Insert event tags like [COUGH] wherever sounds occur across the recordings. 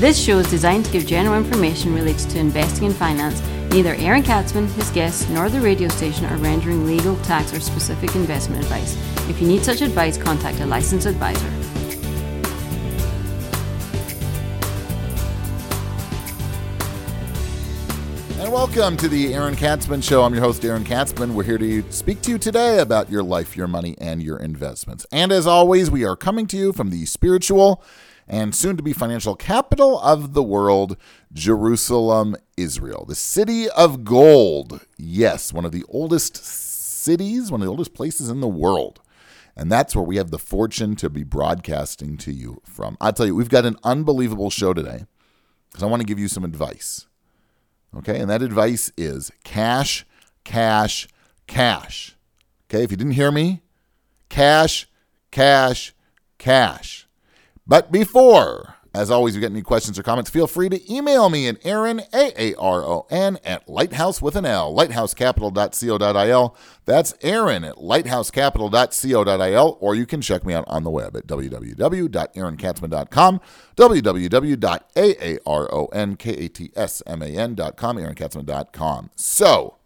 This show is designed to give general information related to investing and finance. Neither Aaron Katsman, his guests, nor the radio station are rendering legal, tax, or specific investment advice. If you need such advice, contact a licensed advisor. And welcome to the Aaron Katsman Show. I'm your host, Aaron Katsman. We're here to speak to you today about your life, your money, and your investments. And as always, we are coming to you from the spiritual and soon to be financial capital of the world, Jerusalem, Israel. The city of gold. Yes, one of the oldest cities, one of the oldest places in the world. And that's where we have the fortune to be broadcasting to you from. I tell you, we've got an unbelievable show today because I want to give you some advice. Okay, and that advice is cash, cash, cash. Okay, if you didn't hear me, cash, cash, cash. But before, as always, if you get any questions or comments, feel free to email me at Aaron, A-A-R-O-N, at lighthouse with an L, lighthousecapital.co.il. That's Aaron at lighthousecapital.co.il, or you can check me out on the web at www.aaronkatzman.com, www.aaronkatsman.com, aaronkatsman.com. So,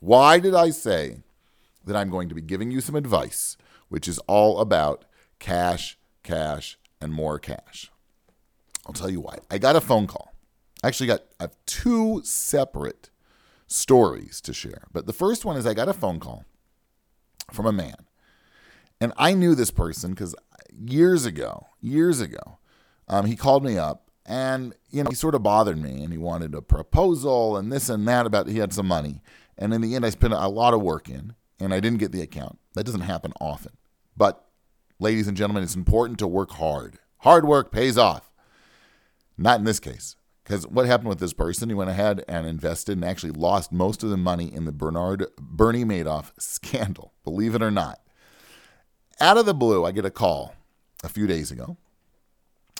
why did I say that I'm going to be giving you some advice, which is all about cash cash, and more cash. I'll tell you why. I got a phone call. I actually got I have two separate stories to share. But the first one is I got a phone call from a man. And I knew this person because years ago, years ago, um, he called me up and you know he sort of bothered me and he wanted a proposal and this and that about he had some money. And in the end, I spent a lot of work in and I didn't get the account. That doesn't happen often. But ladies and gentlemen, it's important to work hard. Hard work pays off. Not in this case. Because what happened with this person, he went ahead and invested and actually lost most of the money in the Bernard Bernie Madoff [LAUGHS] scandal, believe it or not. Out of the blue, I get a call a few days ago,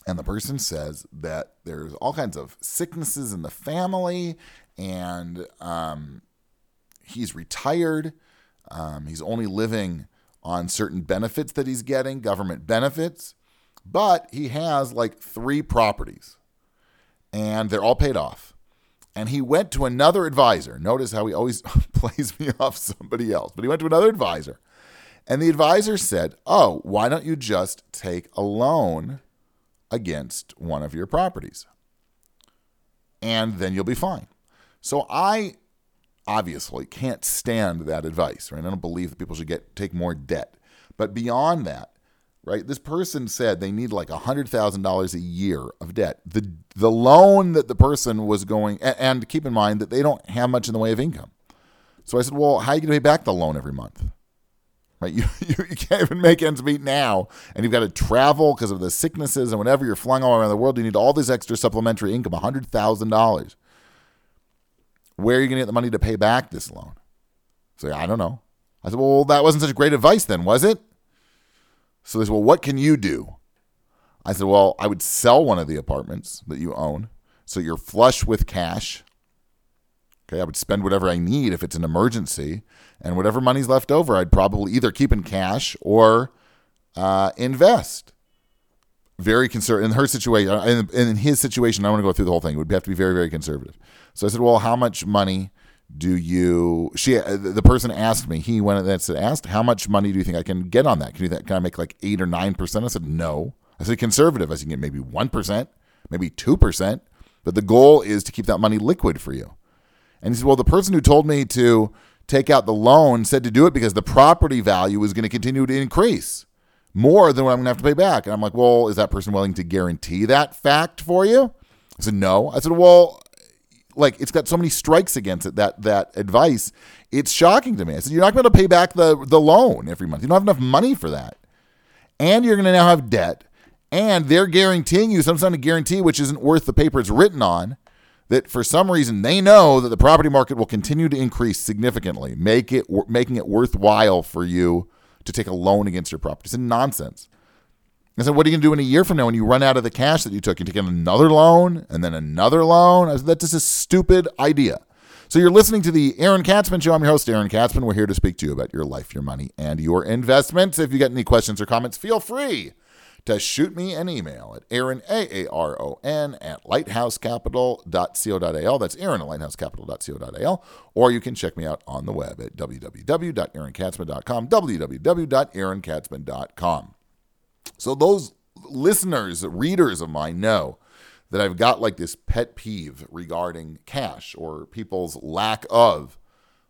and the person says that there's all kinds of sicknesses in the family, and um, he's retired. Um, he's only living on certain benefits that he's getting, government benefits, but he has like three properties and they're all paid off. And he went to another advisor. Notice how he always [LAUGHS] plays me off somebody else, but he went to another advisor. And the advisor said, Oh, why don't you just take a loan against one of your properties? And then you'll be fine. So I obviously can't stand that advice, right? I don't believe that people should get take more debt. But beyond that, right? This person said they need like $100,000 a year of debt. The the loan that the person was going and, keep in mind that they don't have much in the way of income. So I said, "Well, how are you going to pay back the loan every month?" Right? [LAUGHS] You, you, you can't even make ends meet now, and you've got to travel because of the sicknesses and whatever. You're flying all around the world. You need all this extra supplementary income, $100,000. Where are you going to get the money to pay back this loan? So I don't know. I said, well, that wasn't such great advice then, was it? So they said, well, what can you do? I said, well, I would sell one of the apartments that you own so you're flush with cash. Okay, I would spend whatever I need if it's an emergency, and whatever money's left over, I'd probably either keep in cash or uh, invest. Very conservative in her situation. In, in his situation, I want to go through the whole thing. It would have to be very, very conservative. So I said, well, how much money do you she uh, the person asked me he went and said asked how much money do you think i can get on that can you that? can i make like 8 or 9% i said no i said conservative i said get maybe 1% maybe 2% but the goal is to keep that money liquid for you and he said well the person who told me to take out the loan said to do it because the property value is going to continue to increase more than what i'm going to have to pay back. And i'm like well is that person willing to guarantee that fact for you? I said no. I said well like it's got so many strikes against it that that advice it's shocking to me. I said you're not going to pay back the the loan every month. You don't have enough money for that. And you're going to now have debt. And they're guaranteeing you some kind of guarantee which isn't worth the paper it's written on that for some reason they know that the property market will continue to increase significantly make it making it worthwhile for you to take a loan against your property it's nonsense I said, what are you going to do in a year from now when you run out of the cash that you took? You take another loan and then another loan? I said, that's just a stupid idea. So you're listening to the Aaron Katsman Show. I'm your host, Aaron Katsman. We're here to speak to you about your life, your money, and your investments. If you got any questions or comments, feel free to shoot me an email at Aaron, A-A-R-O-N, at lighthousecapital.co.il. That's Aaron at lighthousecapital.co.il. Or you can check me out on the web at www.aaronkatsman.com, www.aaronkatsman.com. So those listeners, readers of mine know that I've got like this pet peeve regarding cash or people's lack of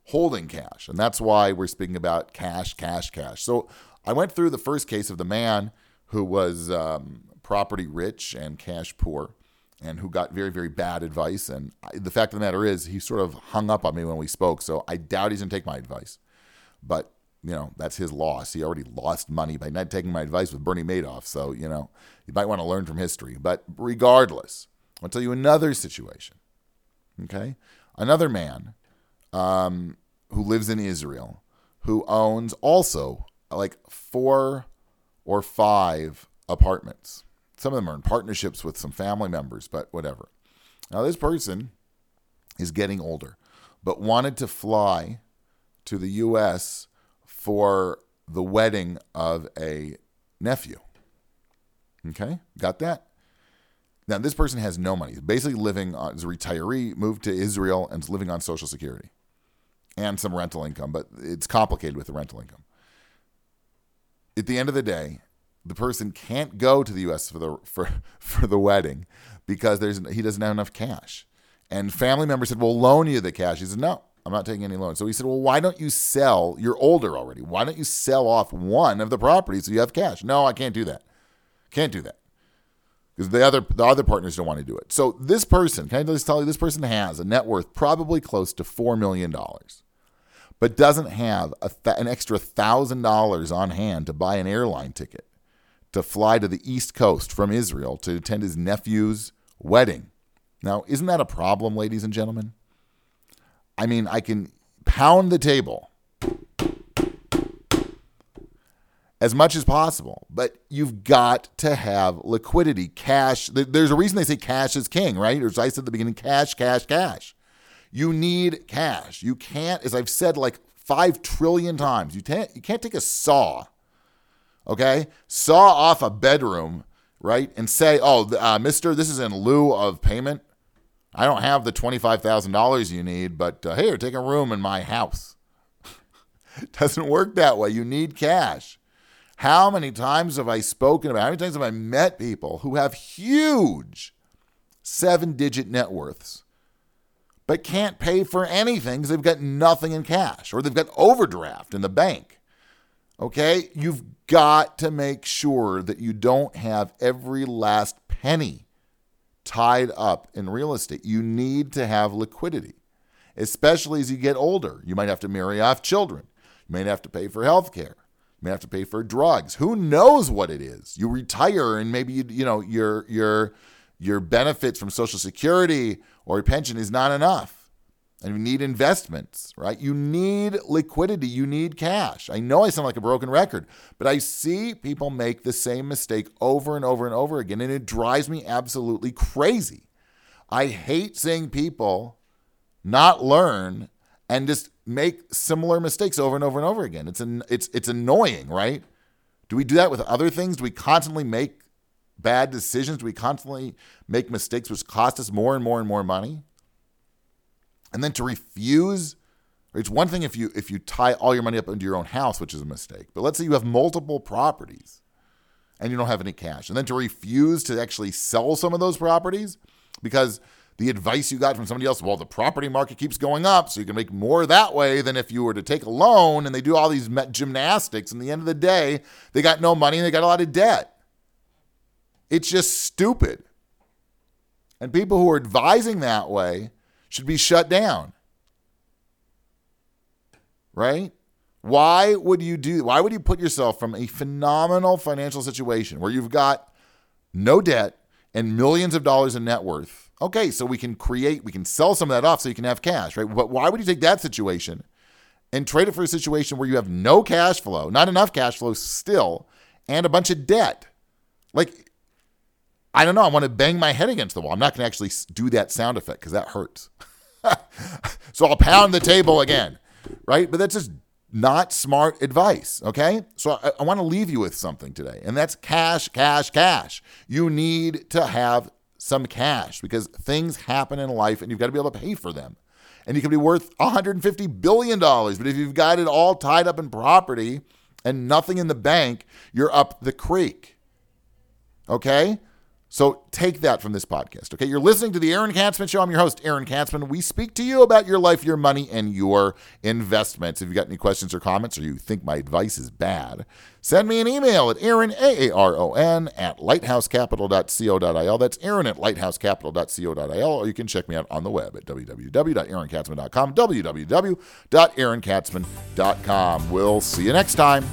holding cash. And that's why we're speaking about cash, cash, cash. So I went through the first case of the man who was um, property rich and cash poor and who got very, very bad advice. And I, the fact of the matter is, he sort of hung up on me when we spoke. So I doubt he's going to take my advice. But, you know, that's his loss. He already lost money by not taking my advice with Bernie Madoff. So, you know, you might want to learn from history. But regardless, I'll tell you another situation. Okay? Another man um, who lives in Israel who owns also like four or five apartments. Some of them are in partnerships with some family members, but whatever. Now, this person is getting older, but wanted to fly to the U.S. for the wedding of a nephew. Okay, got that? Now, this person has no money. Basically living on, as a retiree, moved to Israel, and is living on Social Security and some rental income, but it's complicated with the rental income. At the end of the day, the person can't go to the U.S. for the for [LAUGHS] for the wedding because there's he doesn't have enough cash. And family members said, "We'll loan you the cash." He said, "No, I'm not taking any loans." So he said, "Well, why don't you sell? You're older already. Why don't you sell off one of the properties so you have cash?" No, I can't do that. Can't do that because the other the other partners don't want to do it. So this person, can I just tell you, this person has a net worth probably close to four million dollars, but doesn't have th- an extra thousand dollars on hand to buy an airline ticket to fly to the East Coast from Israel to attend his nephew's wedding. Now, isn't that a problem, ladies and gentlemen? I mean, I can pound the table as much as possible, but you've got to have liquidity, cash. There's a reason they say cash is king, right? Or as I said at the beginning, cash, cash, cash. You need cash. You can't, as I've said like five trillion times, you can't, you can't take a saw, okay, saw off a bedroom, right, and say, oh, uh, mister, this is in lieu of payment. I don't have the $25,000 you need, but uh, here, take a room in my house. [LAUGHS] doesn't work that way. You need cash. How many times have I spoken about, how many times have I met people who have huge seven digit net worths, but can't pay for anything because they've got nothing in cash or they've got overdraft in the bank? Okay, you've got to make sure that you don't have every last penny tied up in real estate. You need to have liquidity, especially as you get older. You might have to marry off children, you might have to pay for health care. You may have to pay for drugs. Who knows what it is? You retire and maybe you, you know your your your benefits from Social Security or your pension is not enough. And you need investments, right? You need liquidity. You need cash. I know I sound like a broken record, but I see people make the same mistake over and over and over again, and it drives me absolutely crazy. I hate seeing people not learn and just make similar mistakes over and over and over again. It's an, it's it's annoying, right? Do we do that with other things? Do we constantly make bad decisions? We constantly make mistakes which cost us more and more and more money? And then to refuse, it's one thing if you if you tie all your money up into your own house, which is a mistake. But let's say you have multiple properties and you don't have any cash. And then to refuse to actually sell some of those properties because the advice you got from somebody else, well, the property market keeps going up, so you can make more that way than if you were to take a loan and they do all these gymnastics. And the end of the day, they got no money and they got a lot of debt. It's just stupid. And people who are advising that way should be shut down. Right? Why would you do why would you put yourself from a phenomenal financial situation where you've got no debt and millions of dollars in net worth Okay, so we can create, we can sell some of that off so you can have cash, right? But why would you take that situation and trade it for a situation where you have no cash flow, not enough cash flow still, and a bunch of debt? Like, I don't know. I want to bang my head against the wall. I'm not going to actually do that sound effect because that hurts. [LAUGHS] so I'll pound the table again, right? But that's just not smart advice. Okay. So I, I want to leave you with something today, and that's cash, cash, cash. You need to have some cash because things happen in life and you've got to be able to pay for them. And you can be worth $150 billion. But if you've got it all tied up in property and nothing in the bank, you're up the creek. Okay? So take that from this podcast. Okay. You're listening to the Aaron Katsman Show. I'm your host, Aaron Katsman. We speak to you about your life, your money, and your investments. If you've got any questions or comments or you think my advice is bad, send me an email at Aaron, A-A-R-O-N, at lighthousecapital.co.il. That's Aaron at lighthousecapital.co.il. Or you can check me out on the web at www.aaronkatsman.com, www.aaronkatsman.com. We'll see you next time.